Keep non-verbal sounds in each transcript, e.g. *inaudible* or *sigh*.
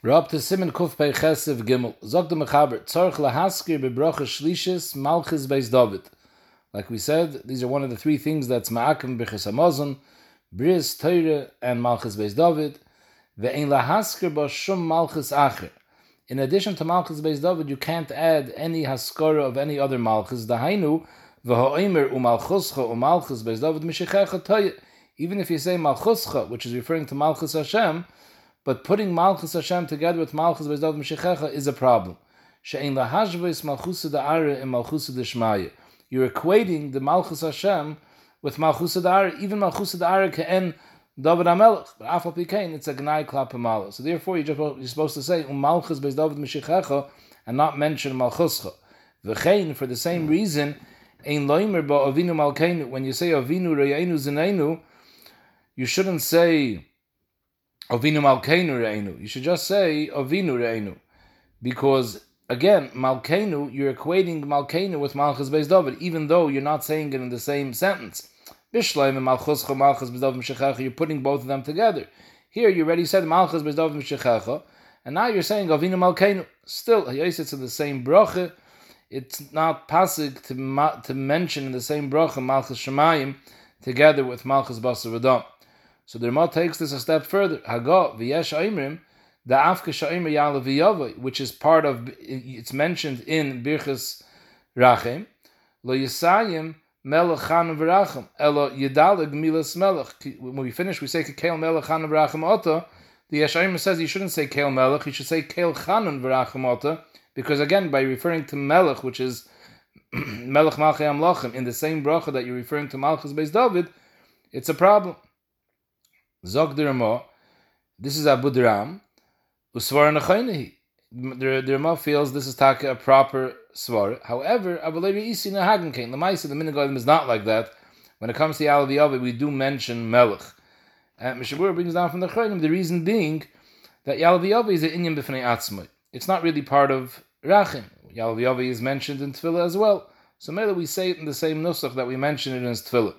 We're up to Simon Kuf Pei Chesiv Gimel. Zog the Mechaber, Tzorch lahaskir bebrocha shlishis malchis beis David. Like we said, these are one of the three things that's ma'akim b'chis hamazon, bris, teire, and malchis beis David. Ve'ein lahaskir bo shum malchis acher. In addition to malchis beis David, you can't add any haskara of any other malchis. Dahainu, v'ha'oimer u'malchuscha u'malchis beis David mishechecha toye. Even if you say malchuscha, which is referring to malchus Hashem, but putting Malchus Hashem together with Malchus Bezdav Meshechecha is a problem. She'en lahashvais Malchus Da'ara and Malchus Deshmaya. You're equating the Malchus Hashem with Malchus Da'ara, even Malchus Da'ara ke'en David HaMelech. But Afal Pikein, it's a Gnai Klapamala. So therefore, you're, supposed to say um Malchus Bezdav Meshechecha and not mention Malchuscha. V'chein, for the same reason, Ein loimer ba Avinu Malkeinu. When you say Avinu Re'enu Zinenu, you shouldn't say Avinu Malkeinu Re'enu. You should just say Avinu Re'enu. Because, again, Malkeinu, you're equating Malkeinu with Malchus Beis David, even though you're not saying it in the same sentence. Bishleim and Malchuscha, Malchus Beis David Meshechecha, you're putting both of them together. Here, you already said Malchus Beis David Meshechecha, and now you're saying Avinu Malkeinu. Still, it's in the same bracha. It's not pasig to, to mention in the same bracha Malchus Shemayim together with Malchus Basar Radam. So the Ramah takes this a step further. Haga v'yesh aimrim the afka shaimer yalav which is part of it's mentioned in Birchas Rachem. Lo yisayim melech chan v'rachem elo yedaleg milas melech. When we finish, we say kekel melech chan v'rachem ota. The Yeshayim says you shouldn't say keil melech, you should say keil chanan v'rachem ota, because again, by referring to melech, which is *clears throat* melech malchei amlachim, in the same bracha that you're referring to Malchus Beis David, it's a problem. Zog the this is Abu Dram, Usvar Nachaynehi. The Ramah feels this is taka a proper svar. However, Abu Levi Isi Nahagan the Maisa, the Minagolim is not like that. When it comes to Yalav Yavi, we do mention Melech. And Mishabur brings down from the Chaynim, the reason being that Yalav Yavi is an Inyan B'fnei Atzmai. It's not really part of Rachim. Yalav Yavi is mentioned in Tefillah as well. So maybe we say it in the same nusach that we mention it in Tefillah.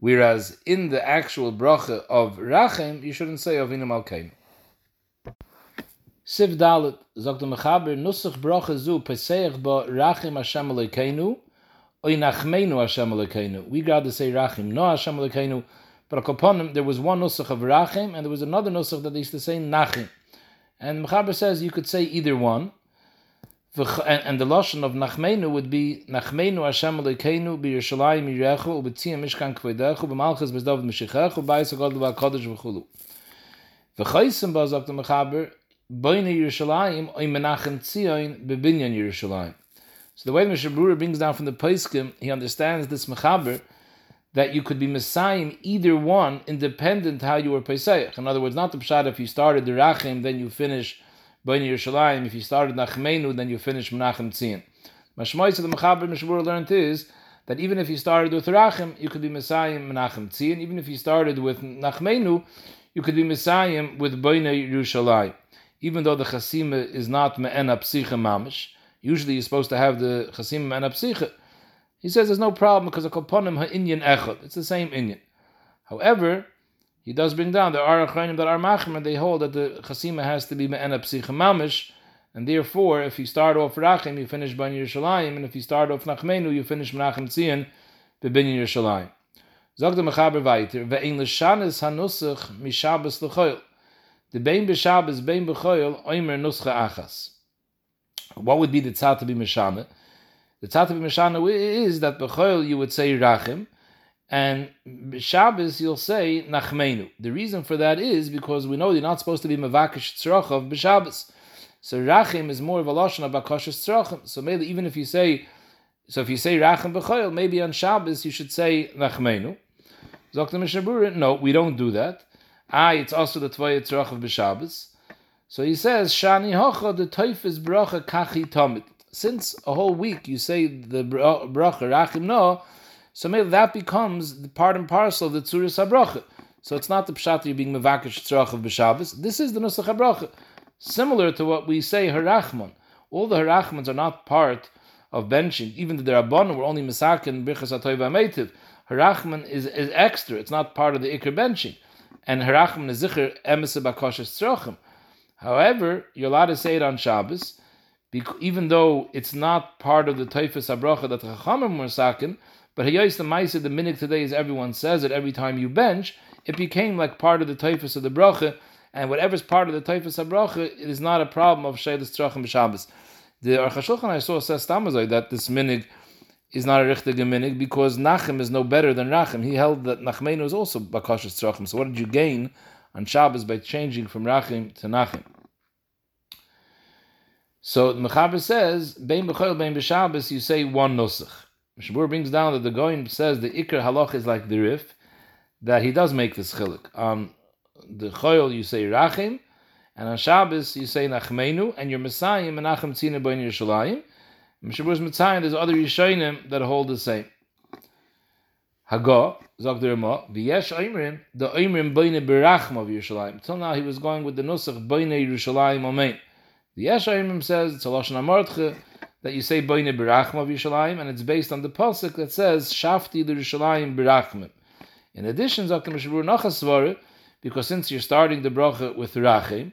Whereas in the actual bracha of Rachem, you shouldn't say Avinu Malkeinu. Siv Dalet, sagt der Mechaber, Nusach bracha zu, Peseach ba Rachem Hashem Alekeinu, Oy Nachmeinu Hashem Alekeinu. We got to say Rachem, no Hashem Alekeinu, but upon there was one Nusach of Rachem, and there was another Nusach that they used to say Nachem. And Mechaber says you could say either one, and, the lashon of Nachmenu would be Nachmenu Hashem Elokeinu b'Yerushalayim Yirechu u'b'tziyam Mishkan Kvedechu b'Malchus b'Zdavid Meshichechu b'Ayis HaGodel v'HaKodesh v'Chulu. V'chaysim ba sagt Mechaber Boine Yerushalayim oy Menachem Tzion b'Binyan Yerushalayim. So the way the Mishabura brings down from the Paiskim, he understands this Mechaber that you could be Messiah either one independent how you were Pesach. In other words, not the Pshat if you started the Rachim, then you finish Bani Yerushalayim, if you started Nachmenu, then you finish Menachem Tzion. Mashmois of the Mechaber Mishmur learned is that even if you started with Rachim, you could be Messiah Menachem Tzion. Even if you started with Nachmenu, you could be Messiah with Bani Yerushalayim. Even though the Chasima is not Me'ena Psicha Mamish, usually you're supposed to have the Chasima Me'ena Psicha. He says there's no problem because a Koponim Ha'inyan Echad. It's the same Inyan. However, he does bring down there are achronim that are machim and they hold that the chasima has to be me'ena psicha mamish, and therefore if you start off rachim you finish ban Yerushalayim, and if you start off nachmenu you finish menachem tzion bebin Yerushalayim. Zog the mechaber weiter ve'in l'shanis hanusach mishabes l'choyl. The bein b'shabes bein b'choyl oimer nuscha achas. What would be the tzat to be mishana? The tzat to be mishana is that b'choyl you would say rachim, and Shabbos you'll say Nachmenu. The reason for that is because we know you're not supposed to be Mavakish Tzrochav b'Shabbos. So Rachim is more of a lashon of Bakoshes Tzrochim. So maybe even if you say, so if you say Rachim b'Choyel, maybe on Shabbos you should say Nachmenu. Zok Mishabura, no, we don't do that. Ah, it's also the Tvaya Tzrochav b'Shabbos. So he says, Shani Hocha, the Toif is Bracha Kachi Tomit. Since a whole week you say the Bracha Rachim No, so maybe that becomes the part and parcel of the Tzuris HaBracha. So it's not the Pshat you're being Mevakish Tzrach of B'Shabbos. This is the Nusach HaBracha. Similar to what we say Harachman. All the Harachmans are not part of benching. Even the Rabbanon were only Mesakin Birchas HaToiv HaMeitiv. Harachman is, is extra. It's not part of the Iker benching. And Harachman is Zikr Emes Bakoshes Tzrachim. However, you're allowed to say it on Shabbos, even though it's not part of the Taifas Abracha that Chachamim were sakin, but Hayos the Maisa, the minik today is everyone says it every time you bench, it became like part of the Taifas of the Bracha, and whatever's part of the Taifas Abracha, it is not a problem of Sheilas Trachim B'Shabbos. The Aruch HaShulchan I saw says Tamazai that this minig is not a richtige minig because Nachem is no better than Rachem. He held that Nachmenu is also Bakashas Trachim. So what did you gain on Shabbos by changing from Rachim to Nachem? So the Mechaber says, Bein B'choil, Bein you say one Nusach. Shabur brings down that the Goin says the Iker Halach is like the Rif, that he does make this chilik. On the Choil you say Rachim, and on Shabbos you say Nachmenu, and your Messiah, Menachem Tzina Bein Yerushalayim. Mishabur's Mitzayim, there's other Yishayim that hold the same. Hago, Zog the Ramah, V'yesh Oimrim, the Oimrim Beine Berachma of Yerushalayim. Till now he was going with the Nusach Beine Yerushalayim Amen. The Yesh Oimrim says, it's a Lashon Amortche, that you say Beine Berachma of Yerushalayim, and it's based on the Pasuk that says, Shafti Yerushalayim Berachmim. In addition, Zog the Mishabur Nachasvare, because since you're starting the bracha with Rachim,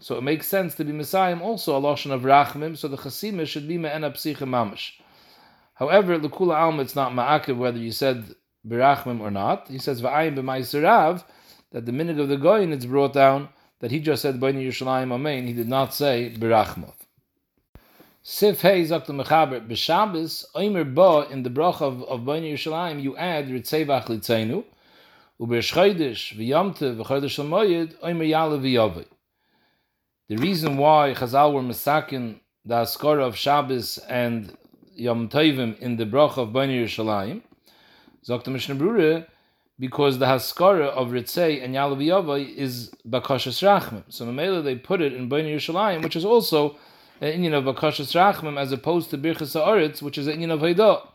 so it makes sense to be Messiah also a lotion of Rachmim, so the Chasima should be Me'ena Psicha Mamish. However, the Kula Alma, it's not Ma'akiv whether you said Berachmim or not. He says Va'ayim B'maiserav, that the minig of the Goyin it's brought down that he just said Bani Yerushalayim Amen, he did not say Berachmov. Sif Hey Zakta Mechaber, B'Shabbos, Oimer Ba, in the brach of, of Bani Yerushalayim, you add Ritzevach Litzainu, Uber Shchaydish, V'yamte, V'chaydish Lamoyed, Oimer Yale V'yaveh. The reason why Chazal were masakin the Askara of Shabbos and Yom Tovim in the Brach of Bnei Yerushalayim, Zokta Mishnah Brura, because the Haskara of Ritzei and Yalav is Bakashas Rachmim. So Mamela they put it in Bnei Yerushalayim, which is also an Inyan of Bakashas Rachmim, as opposed to Birchas Haaretz, which is an Inyan of Haidah.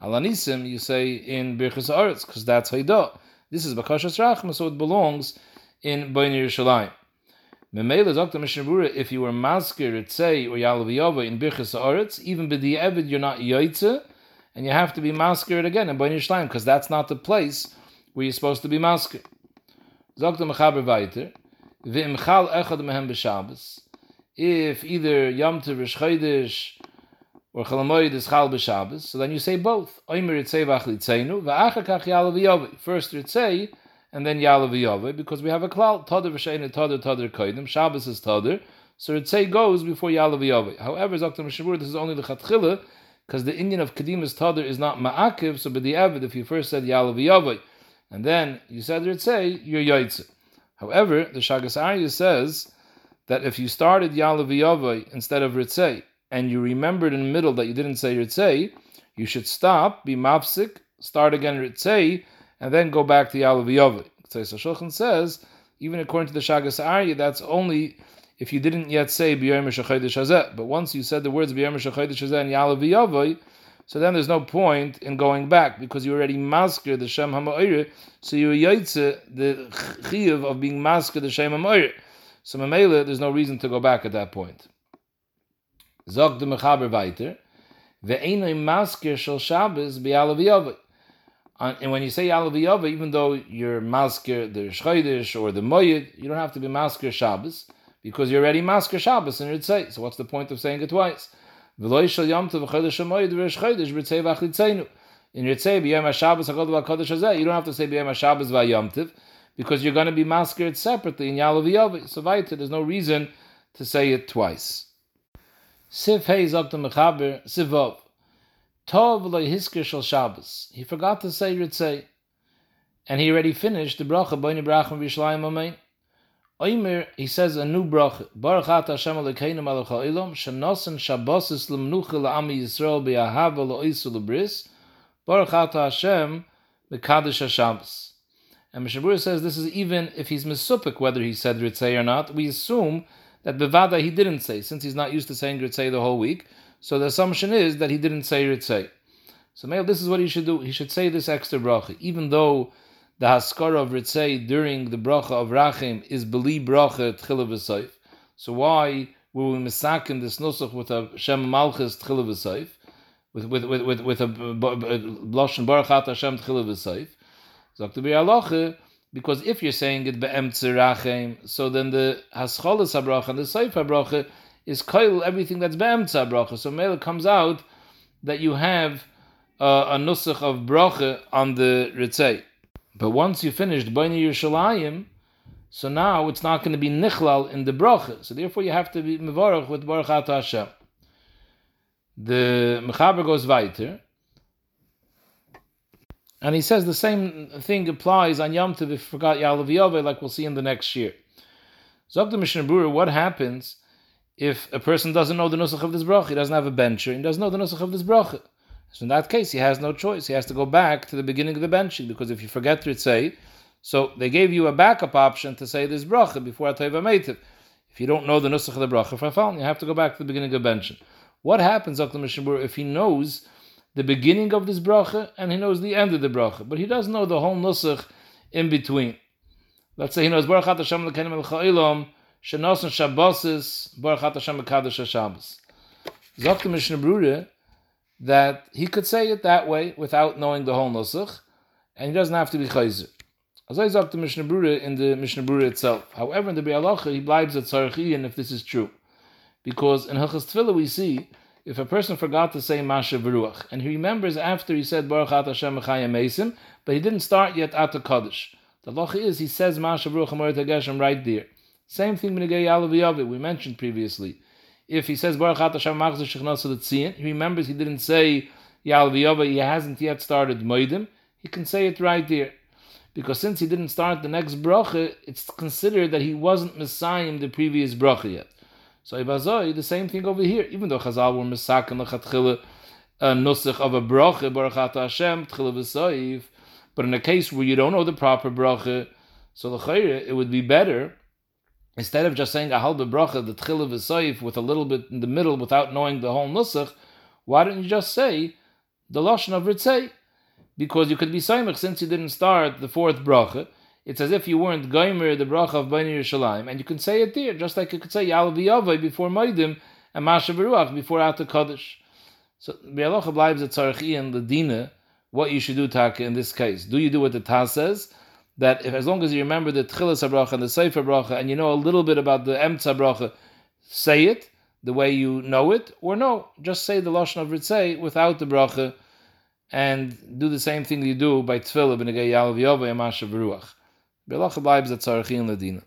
Alanisim, you say in Birchas Haaretz, because that's Haidah. This is Bakashas Rachmim, so it belongs in Bnei Yerushalayim. Memela Dr. Mishnabura, if you were masker Ritzei or Yalaviyova in Birchas Haaretz, even b'di Evid you're not Yaitze, and you have to be masker again in Bnei Yerushalayim, because that's not the place where you're supposed to be. Zogt the Mechaber weiter, v'imchal echad mehem b'Shabbos, if either Yom Tov Rosh Chodesh or Chalamoyed is Chal b'Shabbos, so then you say both. Oimer Ritzei v'ach litzeinu, v'achar kach Yalav First Ritzei, and then Yalav because we have a klal, Toder v'shein Toder Toder koidim, Shabbos is Toder, so Ritzei goes before Yalav However, Zogt the Mishabur, this is only the Chatchila, because the Inyan of Kedimus Toder is not Ma'akiv, so the Evid, if you first said Yalav and then you said Ritzei, you're Yaitze. However, the Shagas Arya says that if you started Yalav instead of Ritzei, and you remembered in the middle that you didn't say Ritzei, you should stop, be mapsik, start again Ritzei, and then go back to Yalav So Shulchan says, even according to the Shagas Arya, that's only if you didn't yet say Shachaydish But once you said the words B'yom Shachaydish and Yalav so then there's no point in going back because you already masker the Shem HaMa'ir, so you're yaitze the chiyuv of being masker the Shem HaMa'ir. So Mamela, there's no reason to go back at that point. Zog the Mechaber weiter, ve'enoi masker shel Shabbos bi'alav uh, and when you say Yalav even though you're masker the Shchaydish or the Moyed, you don't have to be masker Shabbos because you're already masker Shabbos in Ritzay. So what's the point of saying it twice? In Ritzei b'yom HaShabbos HaKodesh HaKodesh Hazeh, you don't have to say b'yom HaShabbos v'yomtiv, because you're going to be masked separately in Yalav. So weiter, there's no reason to say it twice. Siv Hey Zokta Mechaber, Sivov. Tov hisker shel Shabbos. He forgot to say Ritzei. And he already finished the bracha, Boini Brachim V'Yishlayim Amen. Oimer, he says a new bracha. Baruch ata Hashem Elokeinu melech ha'olam, shenosen shabbosis l'mnucha la'ami Yisrael bi'ahava lo'isu l'bris, Baruch ata Hashem mekadosh ha'shabbos. And Mishabura says this is even if he's misupik whether he said Ritzei or not, we assume that Bevada he didn't say, since he's not used to saying Ritzei the whole week. So the assumption is that he didn't say Ritzei. So maybe this is what he should do. He should say this extra bracha, even though the haskara of Ritzei during the bracha of Rachim is beli bracha tchila v'soif. So why were we misakin this nusach with a Shem Malchus tchila v'soif? With, with, with, with, with a Lashon Baruch Hashem tchila to be halacha, because if you're saying it be'emtze rachem, so then the hascholas habracha and the seif habracha is koil everything that's be'emtze habracha. So mele comes out that you have uh, a nusach of bracha on the ritzei. But once you finished Bani Yerushalayim, so now it's not going to be nichlal in the bracha. So therefore you have to be mevarach with Baruch Ata Hashem. The Mechaber goes weiter. And he says the same thing applies on Yom Tov if you forgot like we'll see in the next year. Zog the Mishnah Berurah, what happens if a person doesn't know the nusach of this bracha? He doesn't have a bencher, he doesn't know the nusach of this bracha. So in that case, he has no choice. He has to go back to the beginning of the benching because if you forget to say, so they gave you a backup option to say this bracha before Atayva Meitiv. If you don't know the nusach of the bracha you have to go back to the beginning of the benching. What happens, Dr. Mishnah if he knows the beginning of this bracha and he knows the end of the bracha, but he doesn't know the whole nusach in between? Let's say he knows Baruch Hashem Lekenim El Cha'ilam, Shenos and Shabbosis, Baruch Hashem Mekadosh Shabbos. Dr. Mishnah that he could say it that way without knowing the whole nusach, and he doesn't have to be chayzer. As I talked to Mishnah in the Mishnah itself. However, in the Bialacha, he blibes at Tzarech if this is true. Because in Tefillah we see, if a person forgot to say Masha Beruach, and he remembers after he said Baruch At Hashem Mechayim Mesim, but he didn't start yet at the Kaddish. The lacha is, he says Masha Beruach Amorit HaGeshem right there. Same thing Negei Yalav we mentioned previously if he says Baruch Ata Hashem Machzor Shechnasa Tzien, he remembers he didn't say Yal he hasn't yet started Moedim, he can say it right there. Because since he didn't start the next bracha, it's considered that he wasn't Messiah the previous bracha yet. So Ibazoi, the same thing over here. Even though Chazal were Messiah and Lechatchila, a nusach of a bracha, Baruch Ata Hashem, Tchila but in a case where you don't know the proper bracha, so the Chayre, it would be better instead of just saying a halbe bracha, the tchil of with a little bit in the middle without knowing the whole nusach, why don't you just say the lashon of ritzei? Because you could be saimach since you didn't start the fourth bracha. It's as if you weren't goimer the bracha of Bnei Yerushalayim, and you can say it there, just like you could say Yal B'Yavai before Maidim and Masha Beruach before Ata Kaddish. So Bialocha bleibt at Tzarchi and the Dina, what you should do, Taka, in this case. Do you do what the Taz says? that if as long as you remember the Tchilas bracha and the Sefer bracha and you know a little bit about the Emtza bracha, say it the way you know it, or no, just say the Lashon of Ritzei without the bracha and do the same thing you do by Tfilah b'negei Yalav Yova Yamasha Beruach. Belacha bleibt at Tzarachin Ladina.